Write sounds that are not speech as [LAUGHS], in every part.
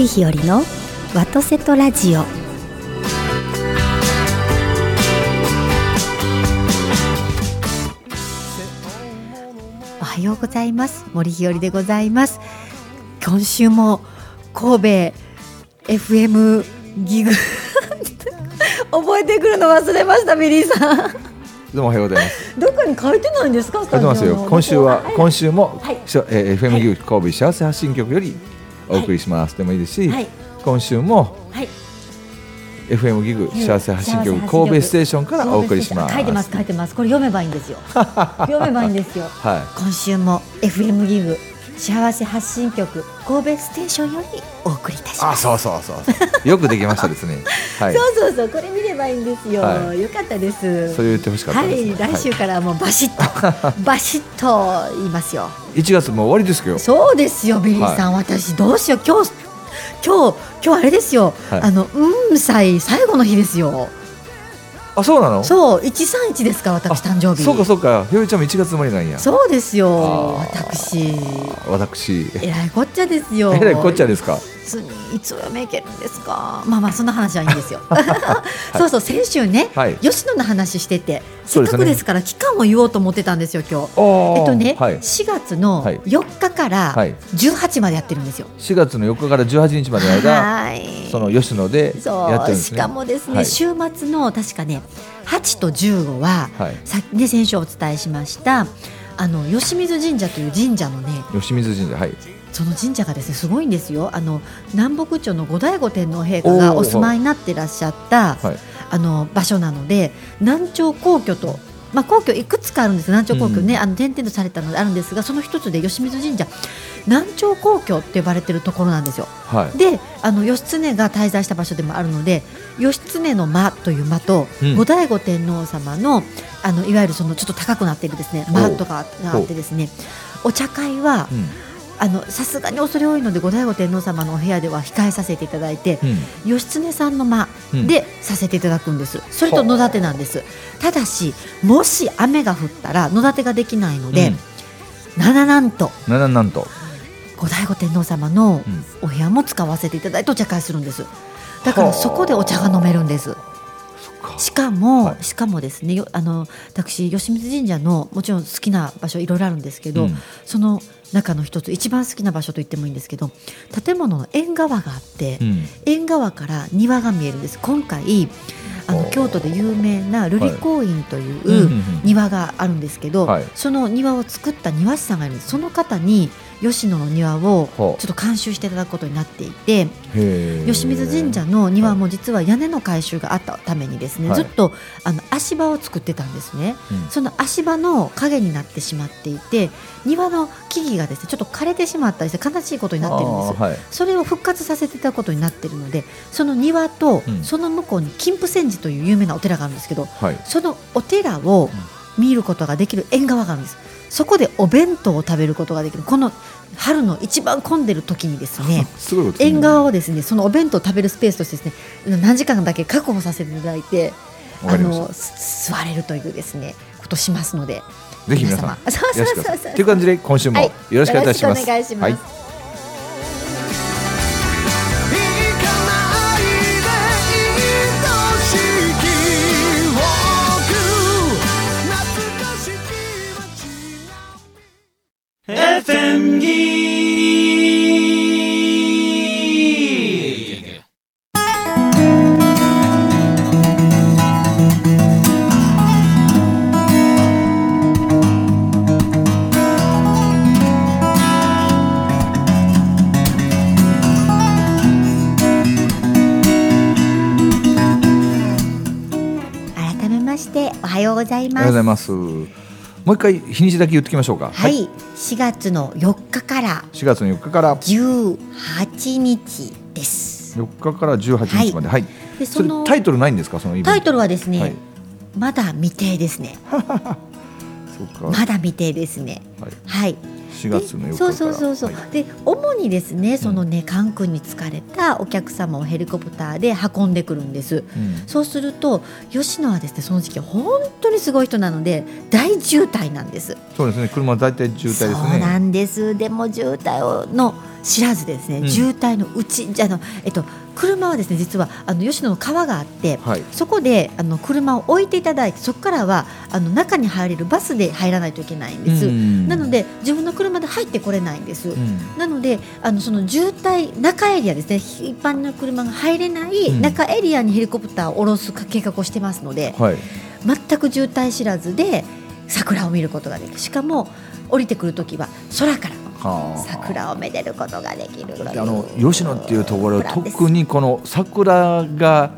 森日和のワトセトラジオ。おはようございます。森日和でございます。今週も神戸 FM ギグ。[LAUGHS] 覚えてくるの忘れましたビリーさん。どうもおはようございます。どこに書いてないんですか書いてますよ。今週は、今週も、はい。えー FM ギグ神戸幸せ発信局よりお送りします。でもいいですし、はい。今週もはい。FM ギグ幸せ発信局神戸ステーションからお送りします。書いてます書いてます。これ読めばいいんですよ。読めばいいんですよ。[LAUGHS] は今週も FM ギグ幸せ発信局神戸ステーションよりお送りいたしい。あ、ますそうそうそうそう。よくできましたですね。[LAUGHS] はい。そうそうそうこれ見ればいいんですよ、はよかったですそれ言ってほしかったね。はい、来週からもうバシッと [LAUGHS] バシッと言いますよい。1月も終わりですけど。そうですよビリーさん、私どうしよう今日今日今日あれですよ、はいあのうん歳最後の日ですよあ、そうなの？そう一三一ですか私誕生日そうかそうか。ひよりちゃんも1月生まれなんや。そうですよ私私。えらいこっちゃですよえらいこっちゃですか。いつにいつお嫁いけるんですかまあまあそんな話はいいんですよ、[LAUGHS] そうそう先週ね、はい吉野の話しててせっかくですから期間を言おうと思ってたんですよ今日えっとね、はい。4月のはい4日からはい18までやってるんですよ。4月の4日から18日までの間、はいその吉野でやってるんですね。しかもですね、はい週末の確かね8と15は、はい。さね先週お伝えしましたあの吉水神社という神社のね吉水神社はい。その神社がですねすごいんですよあの南北朝の後醍醐天皇陛下がお住まいになってらっしゃったはい。あの場所なので南朝皇居と、まあ、皇居いくつかあるんです南朝皇居ね、うんあの点々とされたのであるんですがその一つで吉水神社南朝皇居って呼ばれてるところなんですよ。はい。であの義経が滞在した場所でもあるので義経の間という間と、うん後醍醐天皇様のあのいわゆるそのちょっと高くなっているですね間とかがあってですねお茶会はうん。あのさすがに恐れ多いので後醍醐天皇様のお部屋では控えさせていただいて、うん。義経さんの間うん。でさせていただくんです、それと野立なんです。ただしもし雨が降ったら野立ができないので、なななんと。うん、ななんと。後醍醐天皇様のうん。お部屋も使わせていただいてお茶会するんです。だからそこでお茶が飲めるんです。しかも、はい。しかもですねよあの私吉水神社のもちろん好きな場所いろいろあるんですけど、うん。その中の一つ一番好きな場所と言ってもいいんですけど建物の縁側があって、うん。縁側から庭が見えるんです。今回あの京都で有名な瑠璃光院という、庭があるんですけど、はい。その庭を作った庭師さんがいるんです。その方に吉野の庭をちょほっと監修していただくことになっていて。吉水神社の庭も実は屋根の改修があったためにですね、はい。ずっとあの足場を作ってたんですね。うん。その足場の影になってしまっていて庭の木々がですねちょっと枯れてしまったりして悲しいことになってるんですはい。それを復活させていただくことになっているのでその庭とうん。その向こうに金峰山寺という有名なお寺があるんですけどはい。そのお寺を見ることができる縁側があるんですそこでお弁当を食べることができる。この春の一番混んでる時にですね [LAUGHS] す。縁側をですねそのお弁当を食べるスペースとしてですね何時間だけ確保させていただいてあのす座れるというですねことしますのでぜひ皆様そうそうそうそう。という感じで今週もはい。よろしくお願いします。はい FM ギー改めましておはようございおはますようございます。もう一回日にちだけ言っておきましょうか。はい、4月の4日から4月の4日から18日です4日から18日まで。はい。でそのタイトルないんですか？そのイベント。タイトルはですね、はいまだ未定ですね [LAUGHS] そうか。まだ未定ですねはい。はい4月の4日。そうそうそうそう、はい。で主にですねそのね関空に疲れたお客様をヘリコプターで運んでくるんです。うん。そうすると吉野はですねその時期本当にすごい人なので大渋滞なんです。そうですね。車大体渋滞ですね。そうなんです。でも渋滞をの知らずですね、うん。渋滞のうちじゃあの、えっと、車はですね実はあの吉野の川があって、はい。そこであの車を置いていただいてそこからはあの中に入れるバスで入らないといけないんです、うん。なので自分の車で入ってこれないんです、うん。なのであのその渋滞中エリアですね一般の車が入れないうん。中エリアにヘリコプターを下ろす計画をしてますので、はい。全く渋滞知らずで桜を見ることができる。しかも降りてくるときは空からはあ桜をめでることができるあの吉野っていうところ特にこの桜が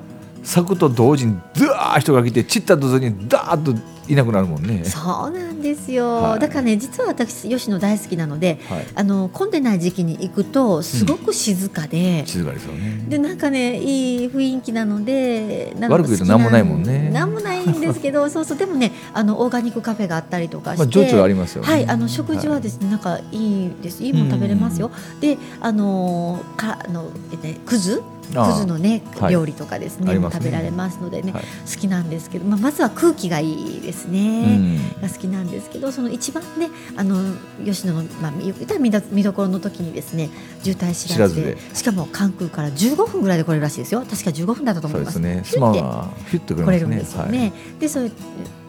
咲くと同時にずわー人が来て散ったと同時にダーッといなくなるもんね。そうなんですよ、はいだからね実は私吉野大好きなのではい。あの混んでない時期に行くとすごく静かで、静かですよね。でなんかねいい雰囲気なので悪く言うと何もないもんね何もないんですけど [LAUGHS] そうそうでもねあのオーガニックカフェがあったりとかして、まあ情緒ありますよね。はい、あの食事はですね、なんかいいです。いいもの食べれますよ。で、あのーかあのえっとねくず。くずのね、はい料理とかですね食べられますのでね、はい好きなんですけど、まあ、まずは空気がいいですうね、ん。が好きなんですけどその一番ねあの吉野の、まあ、み言ったら見ど見どころの時にですね渋滞知らずでしかも関空から15分ぐらいで来れるらしいですよ確か15分だったと思いますそうですね。スマはフィッと来れるん。ですよね。でそういう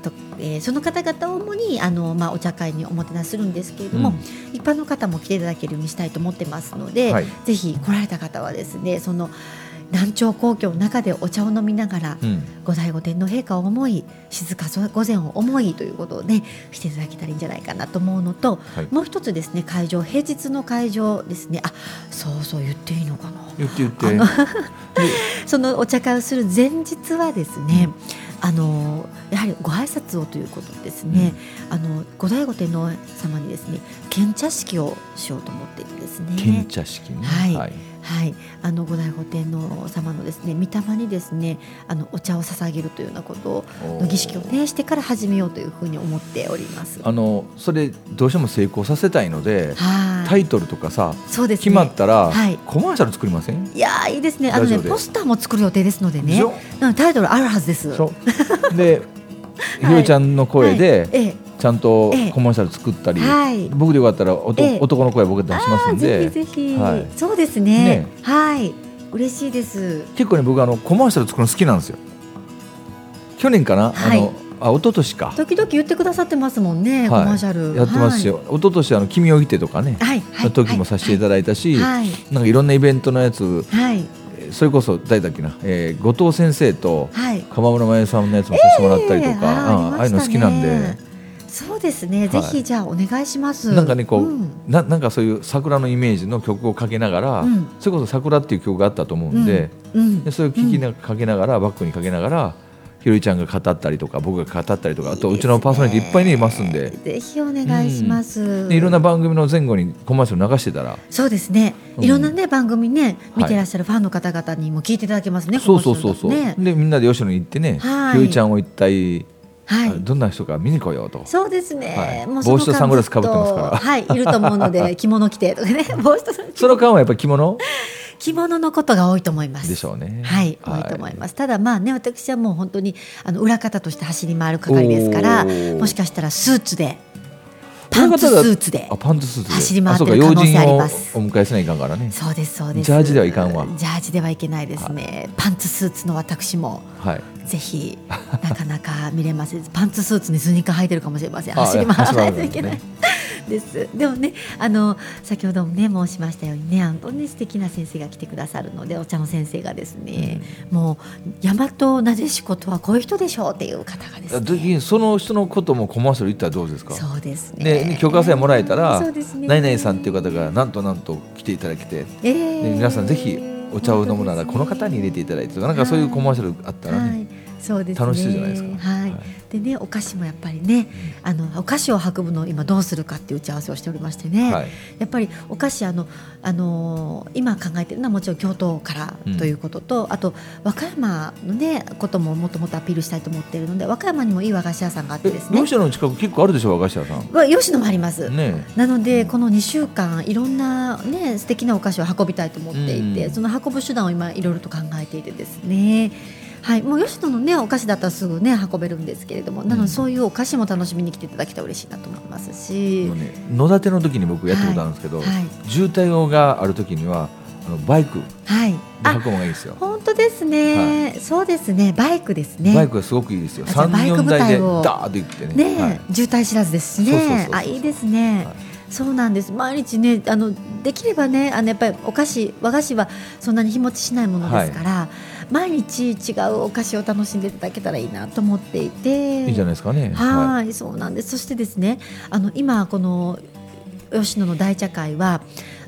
と、えーその方々を主にあの、まあ、お茶会におもてなしするんですけれども、一般の方も来ていただけるようにしたいと思ってますので、はいぜひ来られた方はですねその南朝皇居の中でお茶を飲みながら、うん。うん。ご醍醐天皇陛下を思い静か御前を思いということをねしていただけたらいいんじゃないかなと思うのと、はいもう一つですね会場平日の会場ですねあそうそう言っていいのかな言って言って。[LAUGHS] そのお茶会をする前日はですね、あのやはりご挨拶をということでですね、あのご醍醐天皇様にですね献茶式をしようと思っていてですね。献茶式ね。はいはい。はい、あのご醍醐天皇様のですね御霊にですねあのお茶を捧げるというようなことの儀式をねしてから始めようというふうに思っております。あのそれどうしても成功させたいので、はい、タイトルとかさそうですね。決まったらはい。コマーシャル作りません？いやーいいですね。あのねポスターも作る予定ですのでね。タイトルあるはずです。で、[LAUGHS] ひろちゃんの声でええちゃんとええ。コマーシャル作ったり、はい。僕でよかったら男の声僕出しますんあーぜでひぜひ、はい。そうですね。ね。はい。嬉しいです。結構ね僕あのコマーシャル作るの好きなんですよ。去年かな、はい。あのあ一昨年か。時々言ってくださってますもんね、はい。コマーシャル。やってますよ、一昨年あの君をいてとかね、はいはい。の時もさせていただいたし、はい。なんかいろんなイベントのやつはい。えーそれこそ誰だっけな、えー後藤先生とはい。鎌村真由さんのやつもさせてもらったりとか、えーうんああいうの好きなんで、そうですね、ぜひじゃあお願いします。なんかねこう、ん。ななんかそういう桜のイメージの曲をかけながら、うん。それこそ桜っていう曲があったと思うんで,、うん。でそれを聴きな、かけながらバックにかけながらひろりちゃんが語ったりとか僕が語ったりとかあとうちのパーソナリティいっぱいにいますんで。ぜひお願いします、でいろんな番組の前後にコマーシャル流してたら。そうですね、うん。いろんなね番組ね見てはいらっしゃるファンの方々にも聞いていただけますね、そうそうそうそう、コマーシャルだとね。でみんなで吉野に行ってね、はい。ひろりちゃんを一体、はい。どんな人か見に来ようと。そうですね、はい。帽子とサングラス被ってますから。はいいると思うので [LAUGHS] 着物着てとかね。帽子とその間はやっぱり着物？着物のことが多いと思います。でしょうね。はい、多いと思います。ただまあね、私はもう本当にあの裏方として走り回る係ですから、もしかしたらスーツで、パンツスーツであ、パンツスーツで走り回ってる可能性ありますをお迎えせないかんからね。そうですそうです。ジャージではいかんわジャージではいけないですね。パンツスーツの私もはい。ぜひなかなか見れません。[LAUGHS] パンツスーツにスニーカー履いてるかもしれません。あ走り回らないといけない走。[LAUGHS] です。でもね、あの先ほどもね申しましたようにね、本当に素敵な先生が来てくださるので、お茶の先生がですね、もう大和なでしことはこういう人でしょうっていう方がですね。にその人のこともコマーシャル言ったらどうですか。そうですね。でね許可さえもらえたらそうですね。ナイナイさんっていう方がなんとなんと来ていただけて、えーで皆さんぜひお茶を飲むならこの方に入れていただいてとかなんかそういうコマーシャルあったらね。はい、そうですね。楽しいじゃないですかはい。はいでね、お菓子もやっぱりね、あのお菓子を運ぶのを今どうするかっていう打ち合わせをしておりましてね。はい。やっぱりお菓子あのあのー今考えてるのはもちろん京都からうんということと、あと和歌山のねことももっともっとアピールしたいと思っているので和歌山にもいい和菓子屋さんがあってえですね吉野の近く結構あるでしょ和菓子屋さん。わ吉野もあります、ねなのでこの2週間いろんなね素敵なお菓子を運びたいと思っていて、うんその運ぶ手段を今いろいろと考えていてですねはい、もう吉野のねお菓子だったらすぐね運べるんですけれども。なのうんでそういうお菓子も楽しみに来ていただけたら嬉しいなと思いますし、もうね野立の時に僕やったことあるんですけど、はい。渋滞がある時にはあのバイクではい、あ運ぶのがいいですよ。本当ですね、そうですね。バイクですね。バイクがすごくいいですよ。三四台で部隊を。ダーッと行ってね。ね、はい。渋滞知らずですね。あいいですね、はい。そうなんです。毎日ねあのできればねあのやっぱりお菓子和菓子はそんなに日持ちしないものですから、毎日違うお菓子を楽しんでいただけたらいいなと思っていていいんじゃないですかね。はい、そうなんです。そしてですね、あの今この吉野の大茶会は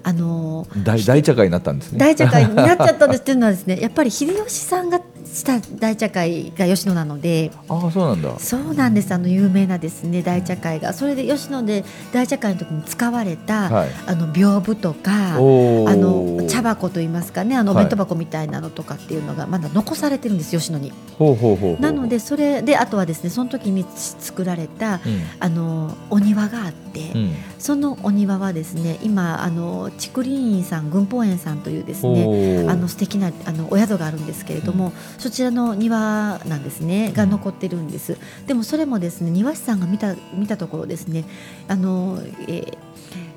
あの大大茶会になったんですね。大茶会になっちゃったんです [LAUGHS] っていうのはですね、やっぱり秀吉さんが大茶会が吉野なので、ああそうなんだ。そうなんです。あの有名なですね大茶会がそれで吉野で大茶会の時に使われた、はい。あの屏風とか。あの茶箱といいますかねあのおはい弁当箱みたいなのとかっていうのがまだ残されてるんです吉野に。ほうほうほうほう。なのでそれであとはですねその時に作られたうんあのお庭があって、うん。そのお庭はですね今あの竹林院さん群峰園さんというですねあの素敵なあのお宿があるんですけれども、そちらの庭なんですねが残ってるんです。でもそれもですね庭師さんが見た見たところですねあの、えー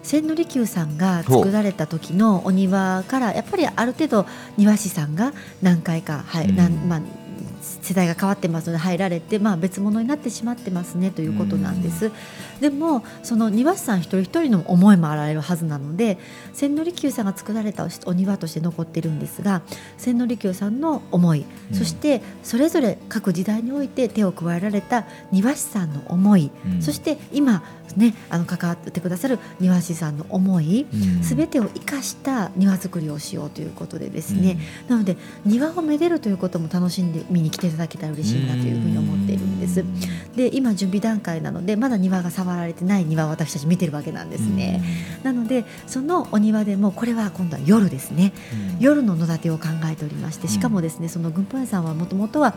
千利休さんが作られた時のお庭からやっぱりある程度庭師さんが何回か、はいうんなんまあ、世代が変わってますので入られて、まあ、別物になってしまってますねということなんです。でもその庭師さん一人一人の思いもあられるはずなので千利休さんが作られたお庭として残ってるんですが千利休さんの思い、うん。そしてそれぞれ各時代において手を加えられた庭師さんの思い、うん。そして今ねあの関わってくださる庭師さんの思いうん。すべてを生かした庭作りをしようということでですね、なので庭をめでるということも楽しんで見に来ていただけたら嬉しいなというふうに思っているんです。で今準備段階なのでまだ庭が触られてない庭を私たち見てるわけなんですね。なのでそのお庭でもこれは今度は夜ですね。うん。夜の野立てを考えておりましてしかもですねその軍法園さんはもともとは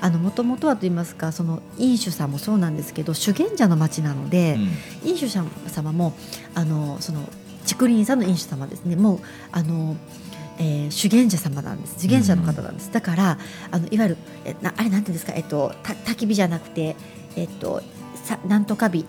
あのもともとはと言いますかその飲酒さんもそうなんですけど修験者の町なので、飲酒者様もあのその竹林さんの飲酒様ですね。もうあの、えー、修験者様なんです。修験者の方なんです、だからあのいわゆるえなあれなんていうんですか、えっと、た焚き火じゃなくて、えっと、さなんとか火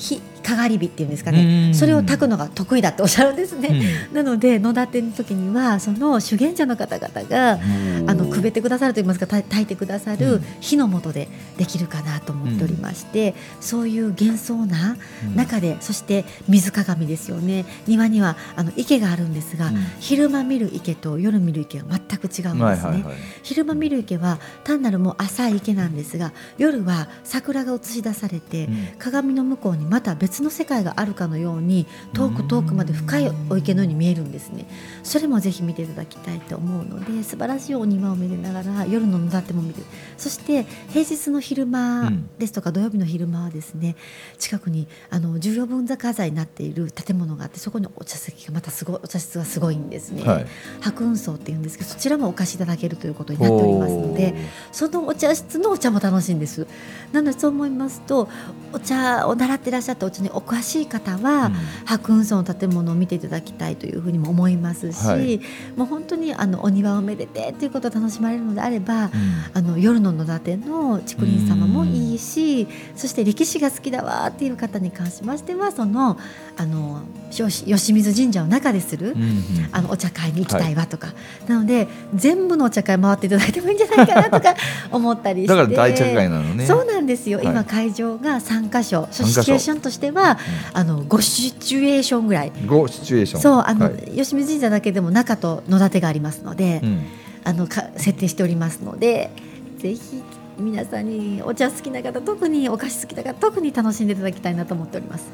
非かがり火っていうんですかうん。ねそれを焚くのが得意だっておっしゃるんですね。うん。[LAUGHS] なので野立ての時にはその修験者の方々があのくべてくださると言いますかた炊いてくださうるん。火の元でできるかなと思っておりまして、そういう幻想なうん。中でそして水鏡ですよね。庭にはあの池があるんですが、うん。昼間見る池と夜見る池は全く違うんですね。昼間見る池は単なるもう浅い池なんですが夜は桜が映し出されて、うん。鏡の向こうにまた別の世界があるかのように遠く遠くまで深いお池のように見えるんですね。それもぜひ見ていただきたいと思うので素晴らしいお庭を見れながら夜の野立ても見てそして平日の昼間うんですとか土曜日の昼間はですね近くにあの重要文化財になっている建物があってそこにお茶席がまたすごいお茶室がすごいんですね、はい。白雲荘っていうんですけどそちらもお貸しいただけるということになっておりますのでそのお茶室のお茶も楽しいんです。なのでそう思いますとお茶を習ってらっしゃったお茶にお詳しい方は、うん。白雲荘の建物を見ていただきたいというふうにも思いますし、はい。もう本当にあのお庭をめでてということを楽しまれるのであれば、うん。あの夜の野立ての竹林様もいいしそして歴史が好きだわっていう方に関しましてはそのあの吉吉水神社の中でする、うんうん。あのお茶会に行きたいわとか、なので全部のお茶会回っていただいてもいいんじゃないかなとか [LAUGHS] 思ったりして。だから大茶会なのね。そうなんですよ、はい。今会場が3箇所三箇所。シチュエーションとしては、あの5シチュエーションぐらい。ゴシチュエーション。そうあの、はい。吉水神社だけでも中と野立てがありますので、うん。あのか設定しておりますのでぜひ皆さんにお茶好きな方特にお菓子好きな方特に楽しんでいただきたいなと思っております。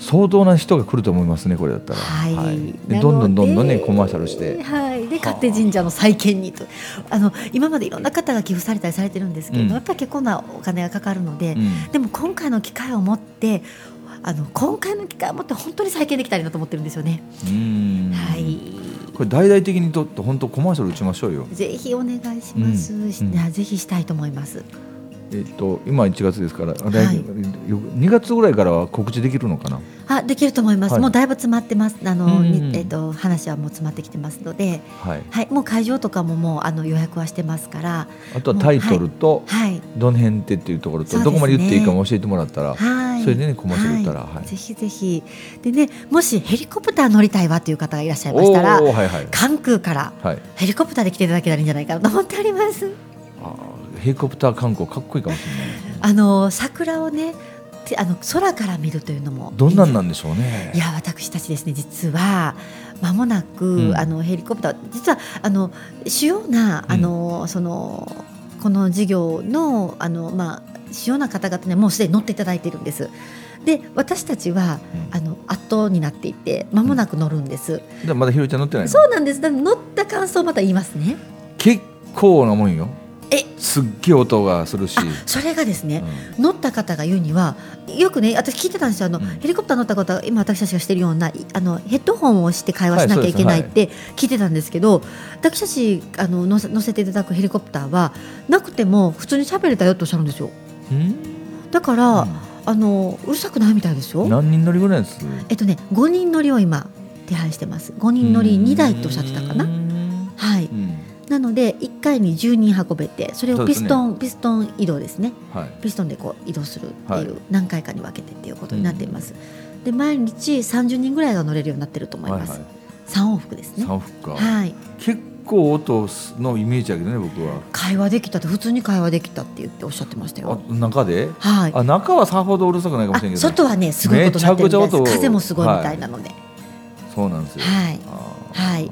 相当な人が来ると思いますねこれだったら。はい、でどんどんどんどんねコマーシャルして。はい、で勝手神社の再建にと。あの今までいろんな方が寄付されたりされてるんですけれども、うん。やっぱり結構なお金がかかるので、うん。でも今回の機会を持ってあの今回の機会を持って本当に再建できたらいいなと思ってるんですよね。うん。はい。これ大々的にとって本当コマーシャル打ちましょうよ。ぜひお願いします、うん。うん。ぜひしたいと思います。えっと今1月ですから、来はい。2月ぐらいからは告知できるのかな？あできると思います、はい。もうだいぶ詰まってます。あの、うんにえっと話はもう詰まってきてますので、はい。はい、もう会場とかももうあの予約はしてますから。あとはタイトルと、はい。どの辺ってっていうところと、ね。どこまで言っていいかも教えてもらったら、はい。それでねコマーシャル言ったら、はい。ぜひぜひ。でねもしヘリコプター乗りたいわという方がいらっしゃいましたらはいはい。関空からはい。ヘリコプターで来ていただけたらいいんじゃないかなと思っております。ヘリコプター観光かっこいいかもしれないね。あの桜をねてあの空から見るというのもどんなんなんでしょうね。いや私たちですね実は間もなく、うんあのヘリコプター実はあの主要なあの、そのこの事業のあのまあ主要な方々にはもうすでに乗っていただいているんです。で私たちは、うんあの圧倒になっていて間もなく乗るんです。でまだひろちゃん乗ってないの？そうなんです。乗った感想をまた言いますね。結構なもんよ。え。すっげえ音がするし。あそれがですね、うん。乗った方が言うにはよくね私聞いてたんですよ。あの、うん。ヘリコプター乗った方が今私たちがしてるようないあのヘッドホンをして会話しなきゃいけないはいって聞いてたんですけど、私たちあの乗せ乗せていただくヘリコプターはなくても普通に喋れたよとおっしゃるんですよ。うん？だから、あのうるさくないみたいですよ。何人乗りぐらいです？えっとね5人乗りを今手配してます。5人乗り2台っておっしゃってたかな。うん。はい。うんなので1回に10人運べてそれをピストン、ピストン移動ですねはい。ピストンでこう移動するっていう、は何回かに分けてっていうことになっています。で毎日30人ぐらいが乗れるようになってると思います。はいはい三往復ですね。三往復か。はい。結構音のイメージだけどね僕は。会話できたって普通に会話できたって言っておっしゃってましたよ。あ中で？はい。あ中はさほどうるさくないかもしれあないけど。外はねすごいことになってるみたいです。風もすごいみたいなので。そうなんですよ。はいはい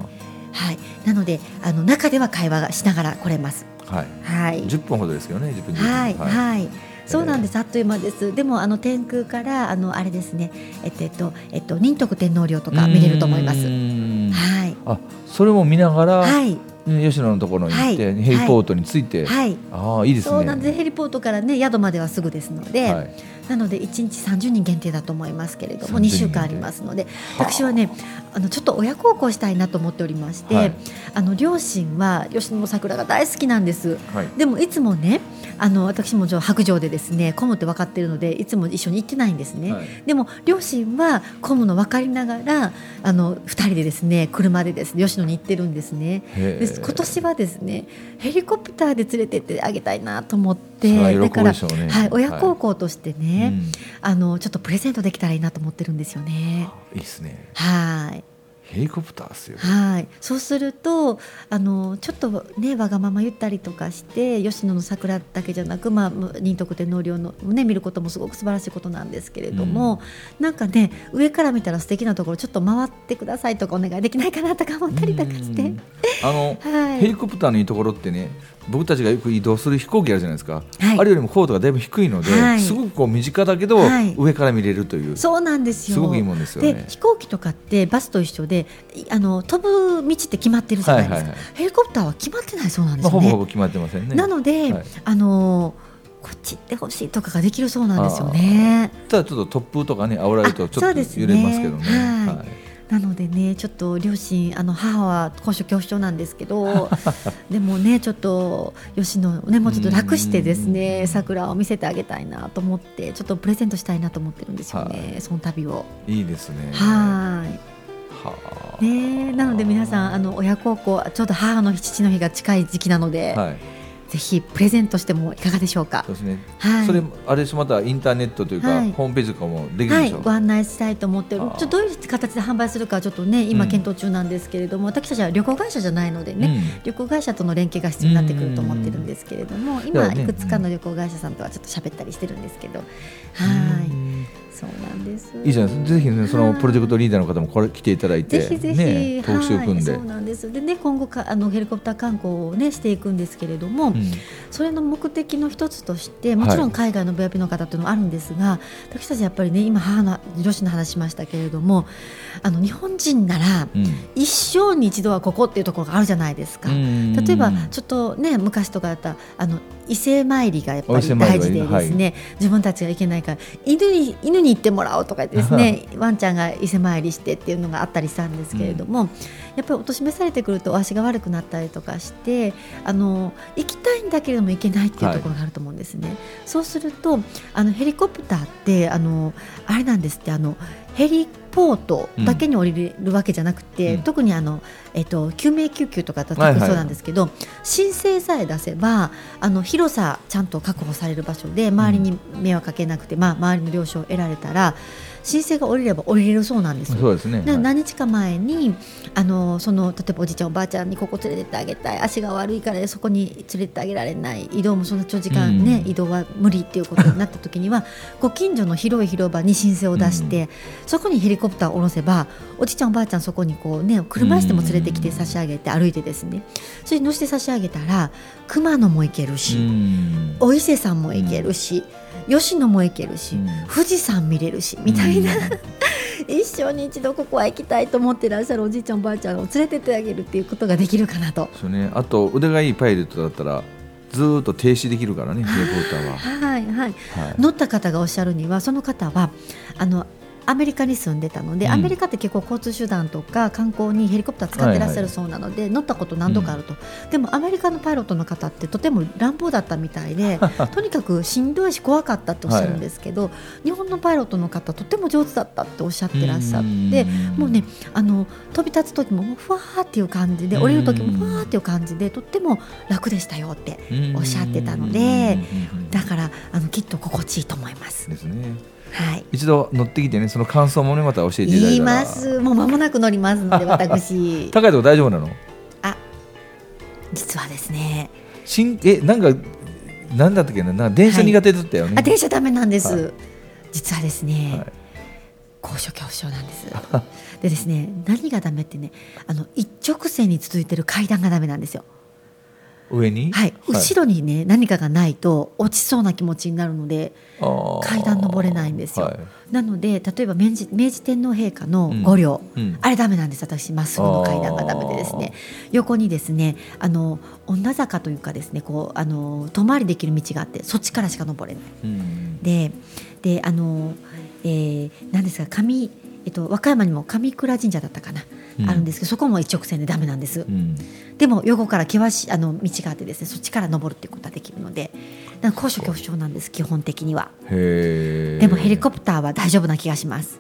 はい。なのであの中では会話がしながら来れます。はい。はい。10分ほどですけどね10分10分はい、はい、そうなんです。あっという間です。でも、あの天空から、あの、あれですね。えっと、えっと、えっと、仁徳天皇陵とか見れると思います。はい。あそれも見ながら、はい。ね吉野のところに行って、はいヘリポートについて、はい。ああいいですねそうなんです。ヘリポートからね、宿まではすぐですので。はい、なので、1日30人限定だと思いますけれども、30 2人週間ありますので。私はね、あの、ちょっと親孝行したいなと思っておりまして。はい。あの、両親は吉野桜が大好きなんです。はい。でもいつもねあの私も白状でですね混むって分かってるのでいつも一緒に行ってないんですね、はい。でも両親は混むの分かりながらあの2人でですね車でですね吉野に行ってるんですね。で今年はですねヘリコプターで連れてってあげたいなと思っそれは喜ぶてだからはい、親孝行としてね、うん。あのちょっとプレゼントできたらいいなと思ってるんですよね。いいですね。はい。ヘリコプターですよ。はい、そうするとあのちょっとねわがまま言ったりとかして吉野の桜だけじゃなく、まあ、仁徳天皇陵の、ね、見ることもすごく素晴らしいことなんですけれども、なんかね上から見たら素敵なところちょっと回ってくださいとかお願いできないかなとか思ったりとかして。うん。あの、はい。ヘリコプターのいいところってね僕たちがよく移動する飛行機あるじゃないですか、はい。あれよりも高度がだいぶ低いので、はい。すごくこう身近だけど、はい。上から見れるというそうなんですよ。すごくいいもんですよね。で飛行機とかってバスと一緒でいあの飛ぶ道って決まってるじゃないですか、ヘリコプターは決まってないそうなんでまあ、すよね。ほぼほぼ決まってませんね。なので、はい。あのこっち行ってほしいとかができるそうなんですよね。ただちょっと突風とかね煽られるとちょっと揺れますけどね。はい。はいなのでねちょっと両親あの母は高所恐怖症なんですけど [LAUGHS] でもねちょっと吉野ねもうちょっと楽してですね桜を見せてあげたいなと思ってちょっとプレゼントしたいなと思ってるんですよね、その旅を。いいですね。はい。はねなので皆さんあの親孝行ちょうど母の日父の日が近い時期なので、はいぜひプレゼントしてもいかがでしょうか？そう。ですね、はい。それあれですまたインターネットというか、はい。ホームページとかもできるはい、でしょう、ご案内したいと思ってる。ちょっとどういう形で販売するかちょっとね今検討中なんですけれども、私たちは旅行会社じゃないのでね、うん。旅行会社との連携が必要になってくると思ってるんですけれども、今いくつかの旅行会社さんとはちょっと喋ったりしてるんですけど、はい。うんそうなんです。いいじゃないですか。ぜひねそのプロジェクトリーダーの方もこれ来ていただいてぜひぜひ、ね特集組んで、はい、そうなんです。でね今後かあのヘリコプター観光をねしていくんですけれども、うん。それの目的の一つとしてもちろん海外の VIP の方というのもあるんですが、私たちやっぱりね今母の女子の話しましたけれどもあの日本人ならうん。一生に一度はここっていうところがあるじゃないですか。例えばちょっとね昔とかだったらあの伊勢参りがやっぱり大事はでですね、自分たちが行けないから犬に犬に行ってもらおうとかですね [LAUGHS] ワンちゃんが伊勢参りしてっていうのがあったりしたんですけれども、やっぱりお年めされてくるとお足が悪くなったりとかしてあの行きたいんだけれども行けないっていうところがあると思うんですね。そうするとあのヘリコプターってあのあれなんですってあのヘリポートだけに降りるわけじゃなくて、うん。特にあの、えっと、救命救急とかだとはいはいそうなんですけど、申請さえ出せばあの広さちゃんと確保される場所で周りに迷惑かけなくて、まあ、周りの了承を得られたら申請が降りれば降りれるそうなんです。よ。そうですね。ではい。何日か前にあのその例えばおじいちゃんおばあちゃんにここ連れてってあげたい。足が悪いからそこに連れてってあげられない。移動もそんな長時間ね、うん。移動は無理っていうことになった時には [LAUGHS] ご近所の広い広場に申請を出して、そこにヘリコプターを下ろせばおじいちゃんおばあちゃんそこにこうね車椅子でも連れてきて差し上げて歩いてですね。それに乗せて差し上げたら熊野も行けるし、うん。お伊勢さんも行けるし、吉野も行けるし、うん富士山見れるしみたいな、う [LAUGHS] ん一生に一度ここは行きたいと思ってらっしゃるおじいちゃんおばあちゃんを連れてってあげるっていうことができるかなと。そうね。あと腕がいいパイロットだったらずーっと停止できるからね、ヘリコプターは。はいはい、はい。乗った方がおっしゃるにはその方はあのアメリカに住んでたので、うん。アメリカって結構交通手段とか観光にヘリコプター使ってらっしゃるそうなので、乗ったこと何度かあると、でもアメリカのパイロットの方ってとても乱暴だったみたいで [LAUGHS] とにかくしんどいし怖かったっておっしゃるんですけど、日本のパイロットの方とても上手だったっておっしゃってらっしゃって。もうねあの飛び立つ時もふわーっていう感じでうん。降りる時もふわーっていう感じでとっても楽でしたよっておっしゃってたのでだからあのきっと心地いいと思います。ですね。はい。一度乗ってきてね、その感想もねまた教えていただいたら。言います。もう間もなく乗りますので私。[LAUGHS] 高いとこ大丈夫なの？実はですね。新えなんかなんだったっけな、な電車苦手だったよね。あ電車ダメなんです、はい。実はですね、はい。高所恐怖症なんです。でですね何がダメってねあの一直線に続いてる階段がダメなんですよ上に？はい、後ろにね何かがないと落ちそうな気持ちになるのでろ階段登れないんですよ。はい。なので例えば明治明治天皇陛下の御陵、うん。あれダメなんです私まっすぐの階段がダメでですね。横にですねあの女坂というかですねこうあの遠回りできる道があってそっちからしか登れない。うん。でであの、えー、何ですか上、えっと、和歌山にも上倉神社だったかな、うんあるんですけどそこも一直線でダメなんです、うんでも横から険しいあの道があってですねそっちから登るっていうことができるので高所恐怖症なんです基本的には。でもヘリコプターは大丈夫な気がします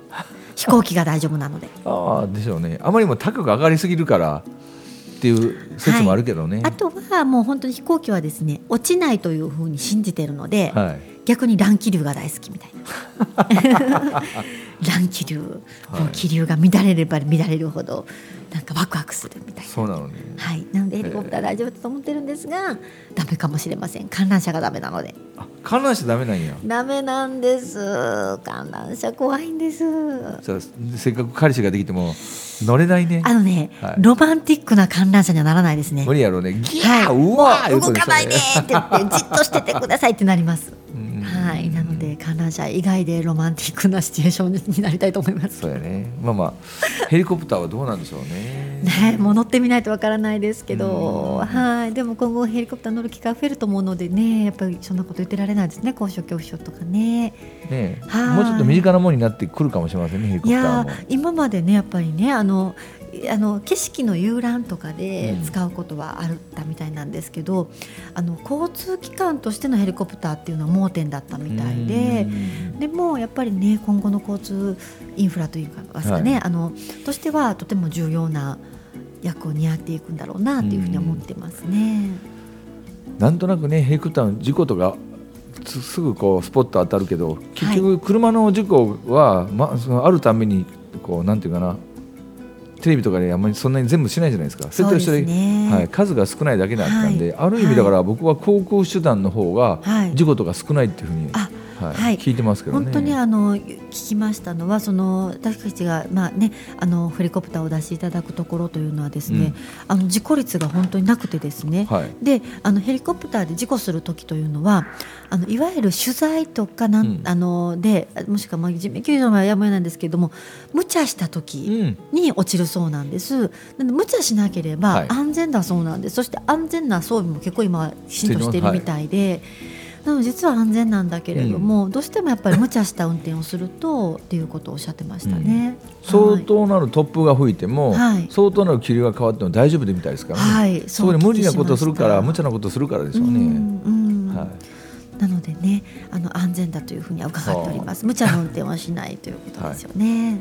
飛行機が大丈夫なのでああでしょうね。あまりにも高く上がりすぎるからっていう説もあるけどね。あとはもう本当に飛行機はですね落ちないというふうに信じてるので、はい。逆に乱気流が大好きみたいな。[LAUGHS] 乱気流、もう気流が乱れれば乱れるほどなんかワクワクするみたいな。そうなのね。はい、なのでヘリコプター大丈夫だと思ってるんですが、ダメかもしれません。観覧車がダメなので。あ観覧車ダメなんや。ダメなんです。観覧車怖いんです。じゃあせっかく彼氏ができても乗れないね。あのね、はい。ロマンティックな観覧車にはならないですね。無理やろうね。ギはい、ャー、うわーもう動かないでって言ってじっとしててくださいってなります。こので観覧車以外でロマンティックなシチュエーションになりたいと思います。そうやね。まあまあヘリコプターはどうなんでしょうね。ね、もう乗ってみないとわからないですけうんど、はい、でも今後ヘリコプター乗る機会増えると思うのでね、やっぱりそんなこと言ってられないですね、高所恐怖症とかね。ねはいもうちょっと身近なものになってくるかもしれませんねヘリコいプターも。やー今までねやっぱりねあのあの景色の遊覧とかでうん使うことはあったみたいなんですけど、あの交通機関としてのヘリコプターっていうのは盲点だったみたいで。でもやっぱりね今後の交通インフラというかですかね、はい。あのとしてはとても重要な役を担っていくんだろうなというふうに思ってますね。なんとなくねヘリコプターの事故とかすすぐこうスポット当たるけど結局車の事故は、まあ、そのあるためにこうなんていうかなテレビとかであんまりそんなに全部しないじゃないですか。そうですね。はい、数が少ないだけだったんで、はい。ある意味だから僕は航空手段の方がはい。事故とか少ないっていうふうにあはい。はい。聞いてますけどね。本当にあの聞きましたのはその私たちがまあねあのヘリコプターを出していただくところというのはですね、あの事故率が本当になくてですね、はい。であのヘリコプターで事故する時というのはあのいわゆる取材とかなん、うん。あのでもしくはまあ人命救助はやむを得ないんですけれども無茶したう時ん。に落ちるそうなんです。なので無茶しなければはい。安全だそうなんです。そして安全な装備も結構今浸透しているみたいで。なので実は安全なんだけれども、どうしてもやっぱり無茶した運転をするとっていうことをおっしゃってましたね。相当なる突風が吹いても、はい。相当なる気流が変わっても大丈夫でみたいですからね、はい、そこで無理なことをするから無茶ななことをするからでしょううね、んうん。はなのでね、あの安全だというふうには伺っております。無茶な運転はしないということですよね。い、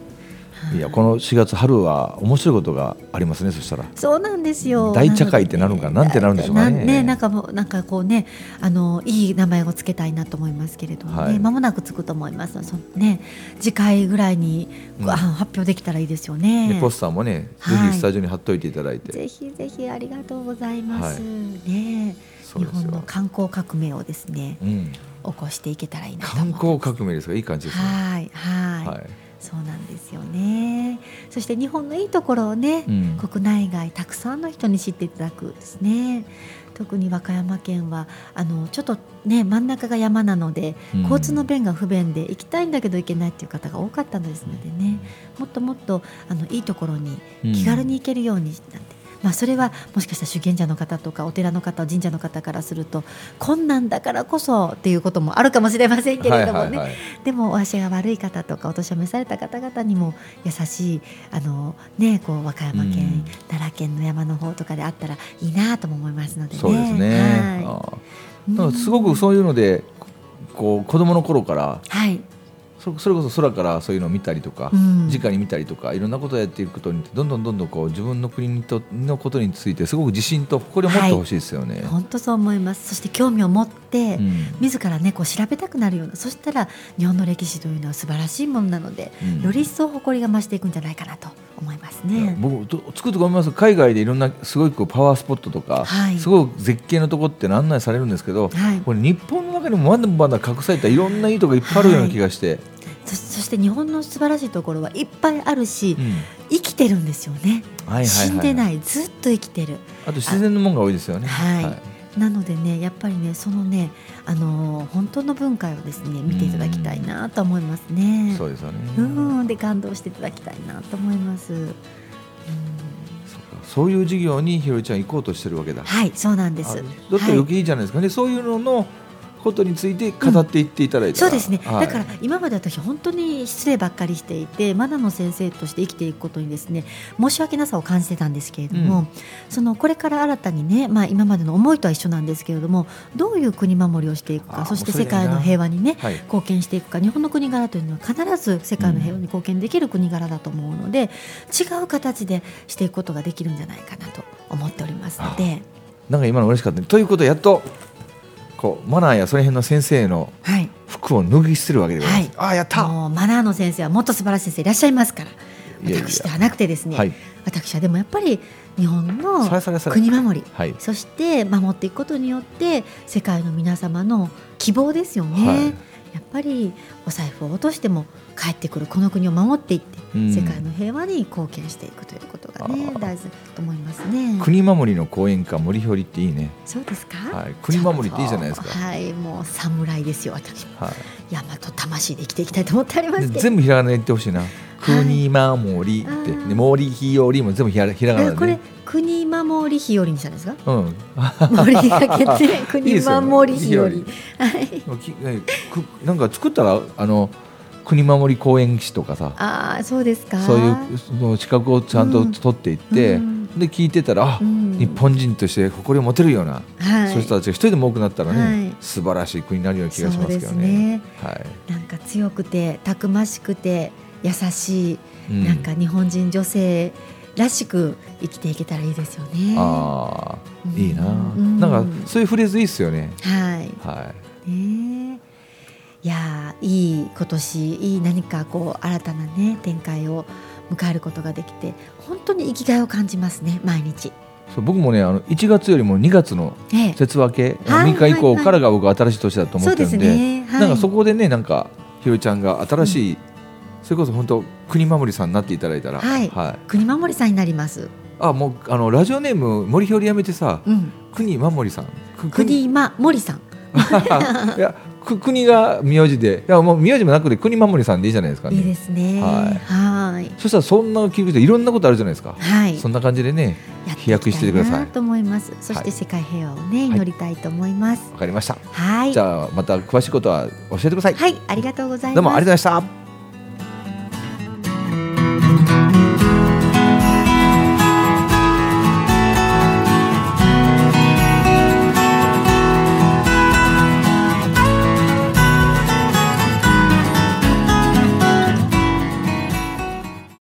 いやこの4月春は面白いことがありますねそしたら。そうなんですよ。大茶会ってなるんかなんてなるんでしょうかね。ななんかもうなんかこうね、あのいい名前をつけたいなと思いますけれどもね、はい。間もなくつくと思います。そのね、次回ぐらいに、うん。あ発表できたらいいですよね。でポスターもね、はい。ぜひスタジオに貼っといていただいて。ぜひぜひありがとうございます。はい。ね、日本の観光革命をですね、うん、起こしていけたらいいなと思観う。光革命ですがいい感じですね。はいはい、はい、そうなんですよね。そして日本のいいところをね、うん国内外たくさんの人に知っていただくですね。特に和歌山県はあのちょっとね真ん中が山なので、うん交通の便が不便で行きたいんだけど行けないっていう方が多かったのですのでね、もっともっとあのいいところにうん気軽に行けるようになって。まあ、それはもしかしたら修験者の方とかお寺の方神社の方からすると困難だからこそっていうこともあるかもしれませんけれどもね、でもお足が悪い方とかお年を召された方々にも優しいあの、ね、こう和歌山県、うん奈良県の山の方とかであったらいいなとも思いますのでね。そうですね、はあい、すごくそういうのでこう子供の頃からはい、そそれこそ空からそういうのを見たりとか、うん。直に見たりとかいろんなことをやっていくことにどんどんどんどんこう自分の国にとのことについてすごく自信と誇りを持ってほしいですよね。本当そう思います。そして興味を持って、うん。自らねこう調べたくなるようなそしたら日本の歴史というのは素晴らしいものなので、うん。より一層誇りが増していくんじゃないかなと思いますね。僕とつくと思います。海外でいろんなすごいこうパワースポットとか、はい。すごい絶景のとこって案内されるんですけど、はい。これ日本の中にもまだまだ隠されたいろんないいとこがいっぱいあるような気がして、そそして日本の素晴らしいところはいっぱいあるし、うん生きてるんですよね。はいはいはい死んでないずっと生きてる。あと自然のものが多いですよね。はいなのでねやっぱりねそのねあのー本当の文化をですね見ていただきたいなと思いますね。そうですよね。うんで感動していただきたいなと思います。うんそういう事業にひろりちゃん行こうとしてるわけだ。はいそうなんです。あだったら余計いいじゃないですかね、そういうののことについて語っていっていただいたら、そうですね、はい。だから今まで私本当に失礼ばっかりしていてマナの先生として生きていくことにですね申し訳なさを感じてたんですけれども、うん。そのこれから新たにね、まあ、今までの思いとは一緒なんですけれどもどういう国守りをしていくかそして世界の平和にねはい。貢献していくか日本の国柄というのは必ず世界の平和に貢献できる国柄だと思うので違う形でしていくことができるんじゃないかなと思っておりますので、なんか今の嬉しかったね。ということでやっとこうマナーやその辺の先生のはい、服を脱ぎ捨てるわけでございます、はい。ああやった。マナーの先生はもっと素晴らしい先生いらっしゃいますから。私ではなくてですね、はい。私はでもやっぱり日本の国守り。はい。そして守っていくことによって世界の皆様の希望ですよね、はい。やっぱりお財布を落としても帰ってくるこの国を守っていって、うん世界の平和に貢献していくということがね大事だと思いますね。国守りの講演家森ひょりっていいね、そうですか、はい、国守りっていいじゃないですか、はいもう侍ですよ私。もは大和魂で生きていきたいと思ってありまい、す全部ひらがなで言ってほしいな。国守りって、あーで森ひよりも全部ひらひらがなえこれ国守り日和にしたんですか？うん。森がけて [LAUGHS] いい国守り日和い。きえくなんか作ったらあの国守り講演士とかさああそうですか。そういうその資格をちゃんと取っていって、うん。で聞いてたら、あうん。日本人として誇りを持てるような、はい。そういう人たちが一人でも多くなったらね、はい。素晴らしい国になるような気がしますけどね。ですはい。なんか強くてたくましくて優しい、うん。なんか日本人女性らしく生きていけたらいいですよね。ああうん。いいな、うん。なんかそういうフレーズいいっすよね。はい。はねえいやーいい今年いい何かこう新たなね展開を迎えることができて本当に生きがいを感じますね毎日。い、そう僕もねあの1月よりも2月のええ。節分け、はい3日以降はいからが僕は新しい年だと思ってるんで,、ねはい。なんかそこでねなんかひろりちゃんが新しい、それこそ本当国守りさんになっていただいたら、はい。国守さんになります。あもうあのラジオネーム森ひよりやめてさうん、国守さん。く国守さん。[LAUGHS] いやく国が名字でいやもう名字もなくて国守さんでいいじゃないですかねいいですね。はいはい。そしたらそんな聞くといろんなことあるじゃないですか、はい。そんな感じでね飛躍しててくださいと思います。そしはいて世界平和をね、はい祈りたいと思います。わかりました、はい。じゃあまた詳しいことは教えてください、はい、ありがとうございます。どうもありがとうございました